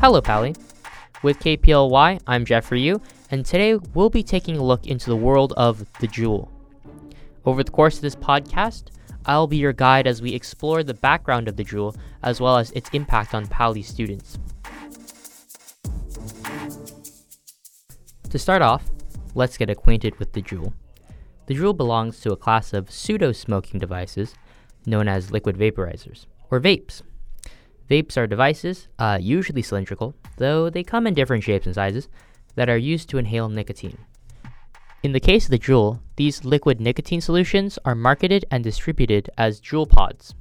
Hello, Pali. With KPLY, I'm Jeffrey Yu, and today we'll be taking a look into the world of the Juul. Over the course of this podcast, I'll be your guide as we explore the background of the Juul as well as its impact on Pali students. To start off, let's get acquainted with the Juul. The Juul belongs to a class of pseudo smoking devices known as liquid vaporizers, or vapes. Vapes are devices, uh, usually cylindrical, though they come in different shapes and sizes, that are used to inhale nicotine. In the case of the Juul, these liquid nicotine solutions are marketed and distributed as Juul Pods.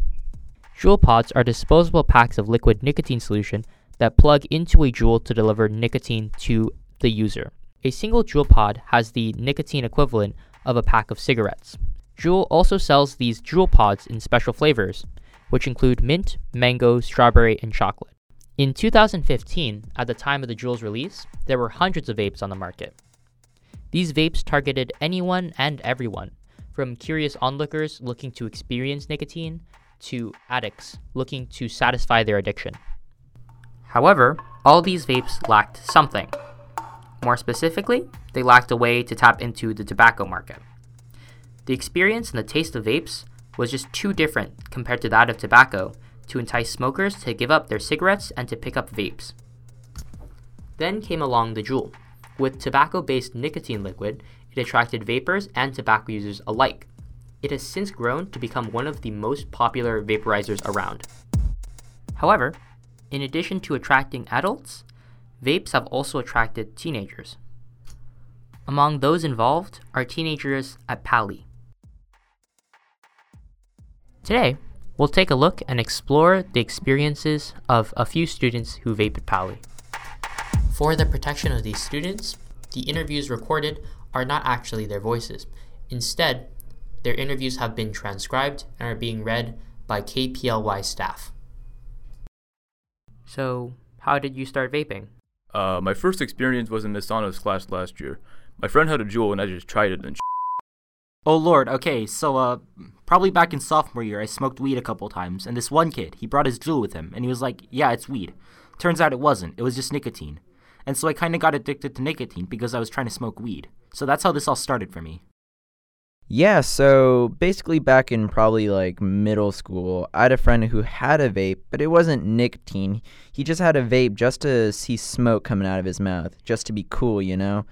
Juul Pods are disposable packs of liquid nicotine solution that plug into a Juul to deliver nicotine to the user. A single Juul Pod has the nicotine equivalent of a pack of cigarettes. Juul also sells these Juul Pods in special flavors, which include mint, mango, strawberry, and chocolate. In 2015, at the time of the Juul's release, there were hundreds of vapes on the market. These vapes targeted anyone and everyone, from curious onlookers looking to experience nicotine to addicts looking to satisfy their addiction. However, all these vapes lacked something. More specifically, they lacked a way to tap into the tobacco market. The experience and the taste of vapes was just too different compared to that of tobacco to entice smokers to give up their cigarettes and to pick up vapes. Then came along the Juul. With tobacco based nicotine liquid, it attracted vapers and tobacco users alike. It has since grown to become one of the most popular vaporizers around. However, in addition to attracting adults, vapes have also attracted teenagers. Among those involved are teenagers at Pali. Today, we'll take a look and explore the experiences of a few students who vape at Pali. For the protection of these students, the interviews recorded are not actually their voices. Instead, their interviews have been transcribed and are being read by KPLY staff. So, how did you start vaping? Uh, my first experience was in Nisano's class last year. My friend had a Juul and I just tried it and Sh- Oh lord, okay, so uh probably back in sophomore year I smoked weed a couple times and this one kid, he brought his Juul with him and he was like, "Yeah, it's weed." Turns out it wasn't. It was just nicotine. And so I kind of got addicted to nicotine because I was trying to smoke weed. So that's how this all started for me. Yeah, so basically back in probably like middle school, I had a friend who had a vape, but it wasn't nicotine. He just had a vape just to see smoke coming out of his mouth, just to be cool, you know?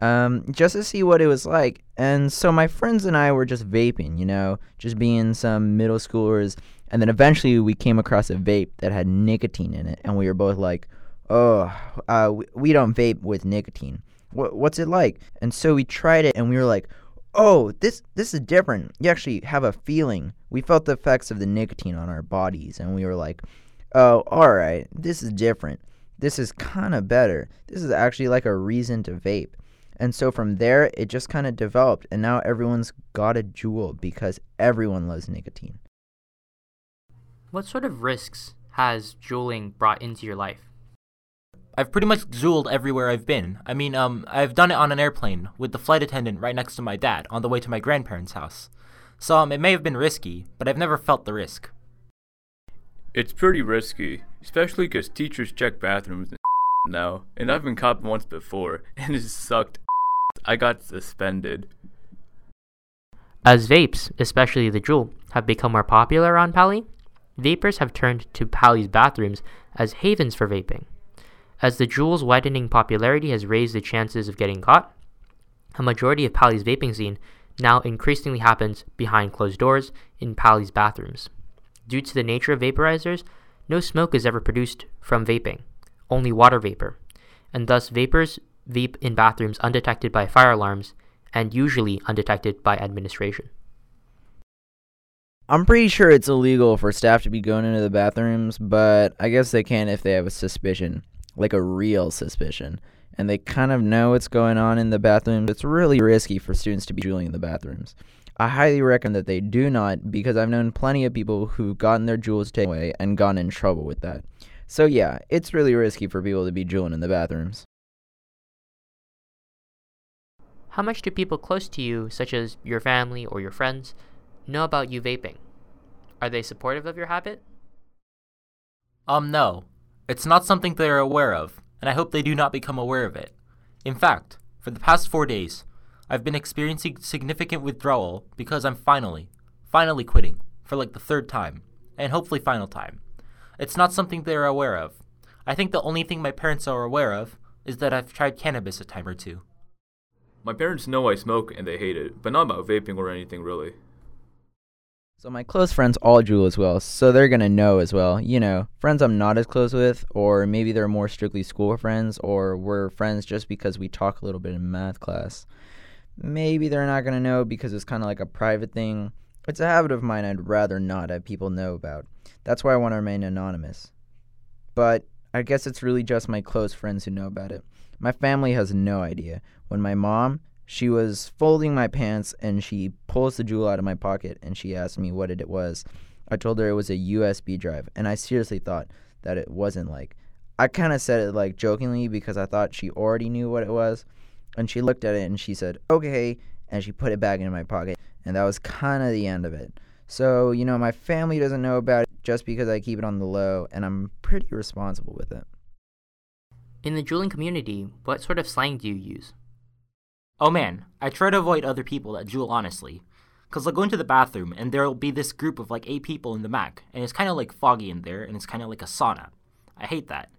Um, just to see what it was like. And so my friends and I were just vaping, you know, just being some middle schoolers. And then eventually we came across a vape that had nicotine in it, and we were both like, oh, uh, we don't vape with nicotine. What, what's it like? And so we tried it, and we were like, oh, this this is different. You actually have a feeling. We felt the effects of the nicotine on our bodies, and we were like, oh, all right, this is different. This is kind of better. This is actually like a reason to vape. And so from there, it just kind of developed, and now everyone's got a Juul because everyone loves nicotine. What sort of risks has juuling brought into your life? I've pretty much Juuled everywhere I've been. I mean, um, I've done it on an airplane with the flight attendant right next to my dad on the way to my grandparents' house. So um, it may have been risky, but I've never felt the risk. It's pretty risky, especially because teachers check bathrooms and now, and I've been caught once before, and it sucked. I got suspended. As vapes, especially the Juul, have become more popular on Pali, vapers have turned to Pali's bathrooms as havens for vaping. As the Juul's widening popularity has raised the chances of getting caught, a majority of Pali's vaping scene now increasingly happens behind closed doors in Pali's bathrooms. Due to the nature of vaporizers, no smoke is ever produced from vaping, only water vapor, and thus vapers vape in bathrooms undetected by fire alarms and usually undetected by administration. I'm pretty sure it's illegal for staff to be going into the bathrooms, but I guess they can if they have a suspicion like a real suspicion, and they kind of know what's going on in the bathrooms. It's really risky for students to be juuling in the bathrooms. I highly recommend that they do not because I've known plenty of people who've gotten their Juuls taken away and gotten in trouble with that. So yeah, it's really risky for people to be juuling in the bathrooms. How much do people close to you, such as your family or your friends, know about you vaping? Are they supportive of your habit? Um, no. It's not something they are aware of, and I hope they do not become aware of it. In fact, for the past four days, I've been experiencing significant withdrawal because I'm finally, finally quitting, for like the third time, and hopefully final time. It's not something they are aware of. I think the only thing my parents are aware of is that I've tried cannabis a time or two. My parents know I smoke and they hate it, but not about vaping or anything really. So my close friends all Juul as well, so they're gonna know as well. You know, friends I'm not as close with, or maybe they're more strictly school friends, or we're friends just because we talk a little bit in math class. Maybe they're not gonna know because it's kind of like a private thing. It's a habit of mine I'd rather not have people know about. That's why I want to remain anonymous. But I guess it's really just my close friends who know about it. My family has no idea. When my mom, she was folding my pants and she pulls the Juul out of my pocket and she asked me what it was. I told her it was a USB drive, and I seriously thought that it wasn't like. I kind of said it like jokingly because I thought she already knew what it was. And she looked at it and she said, okay. And she put it back in my pocket. And that was kind of the end of it. So, you know, my family doesn't know about it just because I keep it on the low, and I'm pretty responsible with it. In the juuling community, what sort of slang do you use? Oh man, I try to avoid other people that Juul honestly. Cause I'll go into the bathroom and there'll be this group of like eight people in the Mac, and it's kinda like foggy in there and it's kinda like a sauna. I hate that.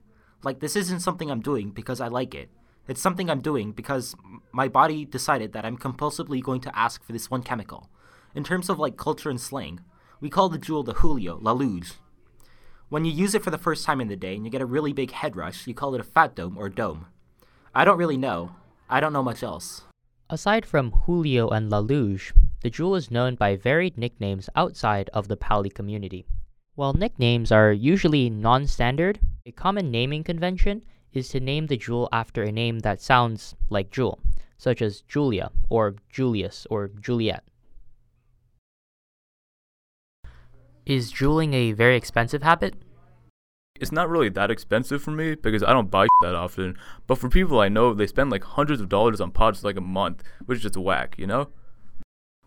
Like this isn't something I'm doing because I like it. It's something I'm doing because my body decided that I'm compulsively going to ask for this one chemical. In terms of like culture and slang, we call the Juul the Julio, La Luge. When you use it for the first time in the day and you get a really big head rush, you call it a fat dome or dome. I don't really know. I don't know much else. Aside from Julio and La Luge, the Juul is known by varied nicknames outside of the Pali community. While nicknames are usually non standard, a common naming convention is to name the Juul after a name that sounds like Juul, such as Julia, or Julius, or Juliet. Is juuling a very expensive habit? It's not really that expensive for me because I don't buy that often. But for people I know, they spend like hundreds of dollars on pods like a month, which is just whack, you know?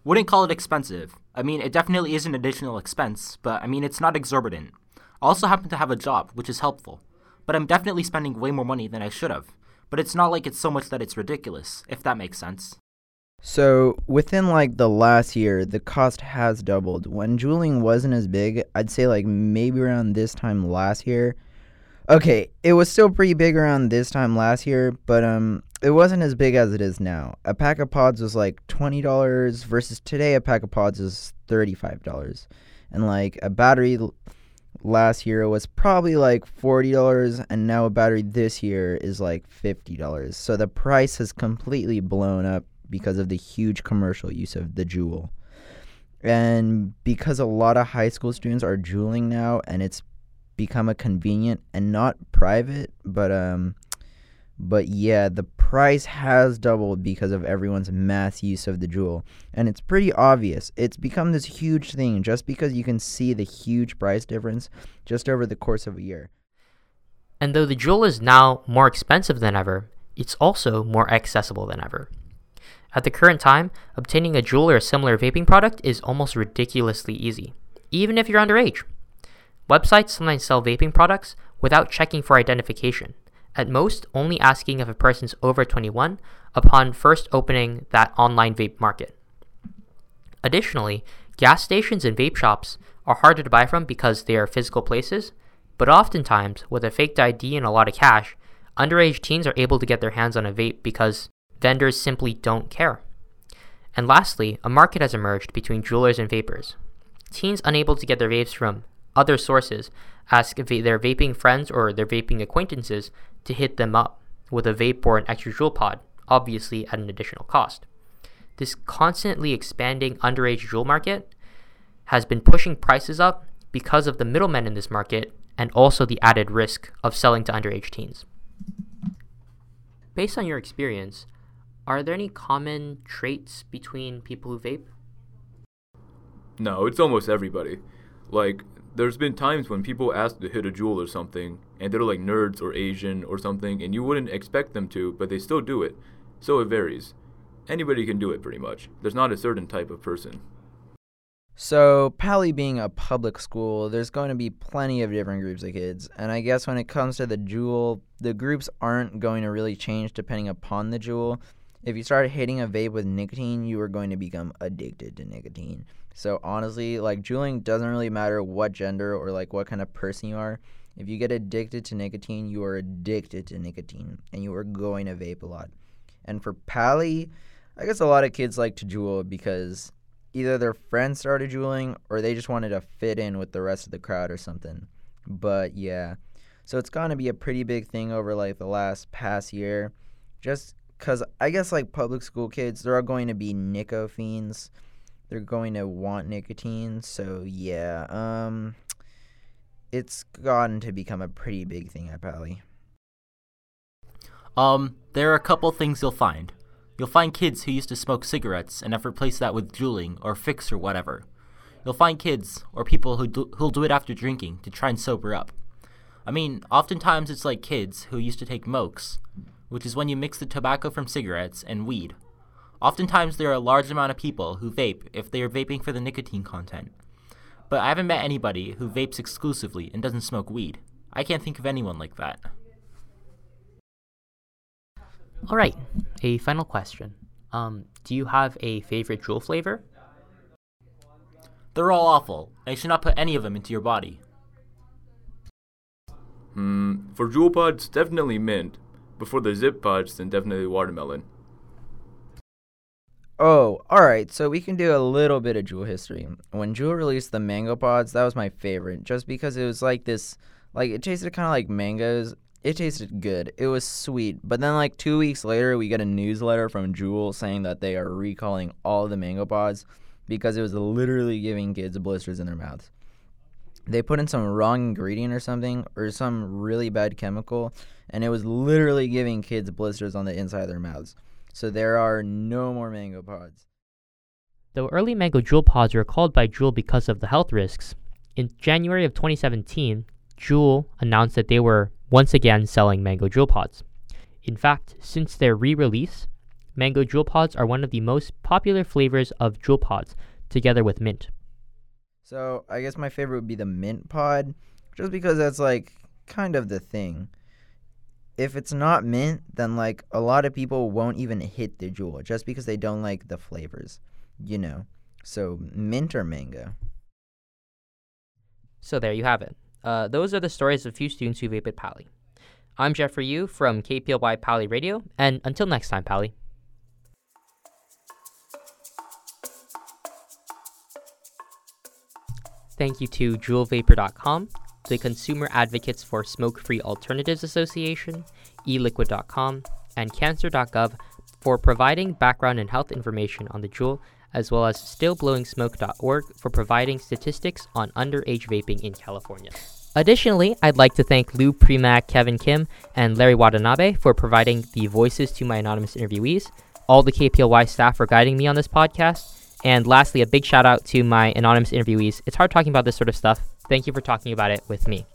Wouldn't call it expensive. I mean, it definitely is an additional expense, but I mean, it's not exorbitant. I also happen to have a job, which is helpful. But I'm definitely spending way more money than I should have. But it's not like it's so much that it's ridiculous, if that makes sense. So within like the last year, the cost has doubled. When juuling wasn't as big, I'd say like maybe around this time last year. Okay, it was still pretty big around this time last year, but um it wasn't as big as it is now. A pack of pods was like $20 versus today a pack of pods is $35. And like a battery last year was probably like $40 and now a battery this year is like $50. So the price has completely blown up because of the huge commercial use of the Juul. And because a lot of high school students are juuling now and it's become a convenient and not private, but um but yeah, the price has doubled because of everyone's mass use of the Juul. And it's pretty obvious. It's become this huge thing just because you can see the huge price difference just over the course of a year. And though the Juul is now more expensive than ever, it's also more accessible than ever. At the current time, obtaining a Juul or a similar vaping product is almost ridiculously easy, even if you're underage. Websites sometimes sell vaping products without checking for identification, at most only asking if a person's over 21 upon first opening that online vape market. Additionally, gas stations and vape shops are harder to buy from because they are physical places, but oftentimes, with a faked ID and a lot of cash, underage teens are able to get their hands on a vape because vendors simply don't care. And lastly, a market has emerged between Juulers and vapers. Teens unable to get their vapes from other sources ask their vaping friends or their vaping acquaintances to hit them up with a vape or an extra Juul pod, obviously at an additional cost. This constantly expanding underage Juul market has been pushing prices up because of the middlemen in this market and also the added risk of selling to underage teens. Based on your experience, are there any common traits between people who vape? No, it's almost everybody. Like, there's been times when people ask to hit a Juul or something, and they're like nerds or Asian or something, and you wouldn't expect them to, but they still do it. So it varies. Anybody can do it pretty much. There's not a certain type of person. So, Pali being a public school, there's going to be plenty of different groups of kids. And I guess when it comes to the Juul, the groups aren't going to really change depending upon the Juul. If you start hitting a vape with nicotine, you are going to become addicted to nicotine. So, honestly, like, juuling doesn't really matter what gender or like what kind of person you are. If you get addicted to nicotine, you are addicted to nicotine and you are going to vape a lot. And for Pali, I guess a lot of kids like to Juul because either their friends started juuling or they just wanted to fit in with the rest of the crowd or something. But yeah, so it's gonna be a pretty big thing over like the last past year, just because I guess like public school kids, they're all going to be nico fiends. They're going to want nicotine. So yeah, um, it's gotten to become a pretty big thing at Pali. Um, there are a couple things you'll find. You'll find kids who used to smoke cigarettes and have replaced that with juuling or Phix or whatever. You'll find kids or people who do, who'll do it after drinking to try and sober up. I mean, oftentimes it's like kids who used to take mokes, which is when you mix the tobacco from cigarettes and weed. Oftentimes there are a large amount of people who vape if they are vaping for the nicotine content. But I haven't met anybody who vapes exclusively and doesn't smoke weed. I can't think of anyone like that. All right, a final question. Um, do you have a favorite Juul flavor? They're all awful, and you should not put any of them into your body. Hmm, for Juul pods, definitely mint. But for the zip pods, then definitely watermelon. Oh, alright, so we can do a little bit of Juul history. When Juul released the mango pods, that was my favorite, just because it was like this, like, it tasted kind of like mangoes, it tasted good. It was sweet. But then, like two weeks later, we get a newsletter from Juul saying that they are recalling all the mango pods because it was literally giving kids blisters in their mouths. They put in some wrong ingredient or something, or some really bad chemical, and it was literally giving kids blisters on the inside of their mouths. So there are no more mango pods. Though early mango Juul pods were called by Juul because of the health risks, in January of 2017, Juul announced that they were once again selling Mango Juul Pods. In fact, since their re release, Mango Juul Pods are one of the most popular flavors of Juul Pods, together with mint. So I guess my favorite would be the mint pod, just because that's like kind of the thing. If it's not mint, then like a lot of people won't even hit the Juul just because they don't like the flavors, you know. So mint or mango. So there you have it. Uh, those are the stories of a few students who vape at Pali. I'm Jeffrey Yu from KPLY Pali Radio, and until next time, Pali. Thank you to JewelVapor.com, the Consumer Advocates for Smoke Free Alternatives Association, eLiquid.com, and Cancer.gov for providing background and health information on the Juul, as well as StillBlowingSmoke.org for providing statistics on underage vaping in California. Additionally, I'd like to thank Lou Premack, Kevin Kim, and Larry Watanabe for providing the voices to my anonymous interviewees, all the KPLY staff for guiding me on this podcast, and lastly, a big shout out to my anonymous interviewees. It's hard talking about this sort of stuff. Thank you for talking about it with me.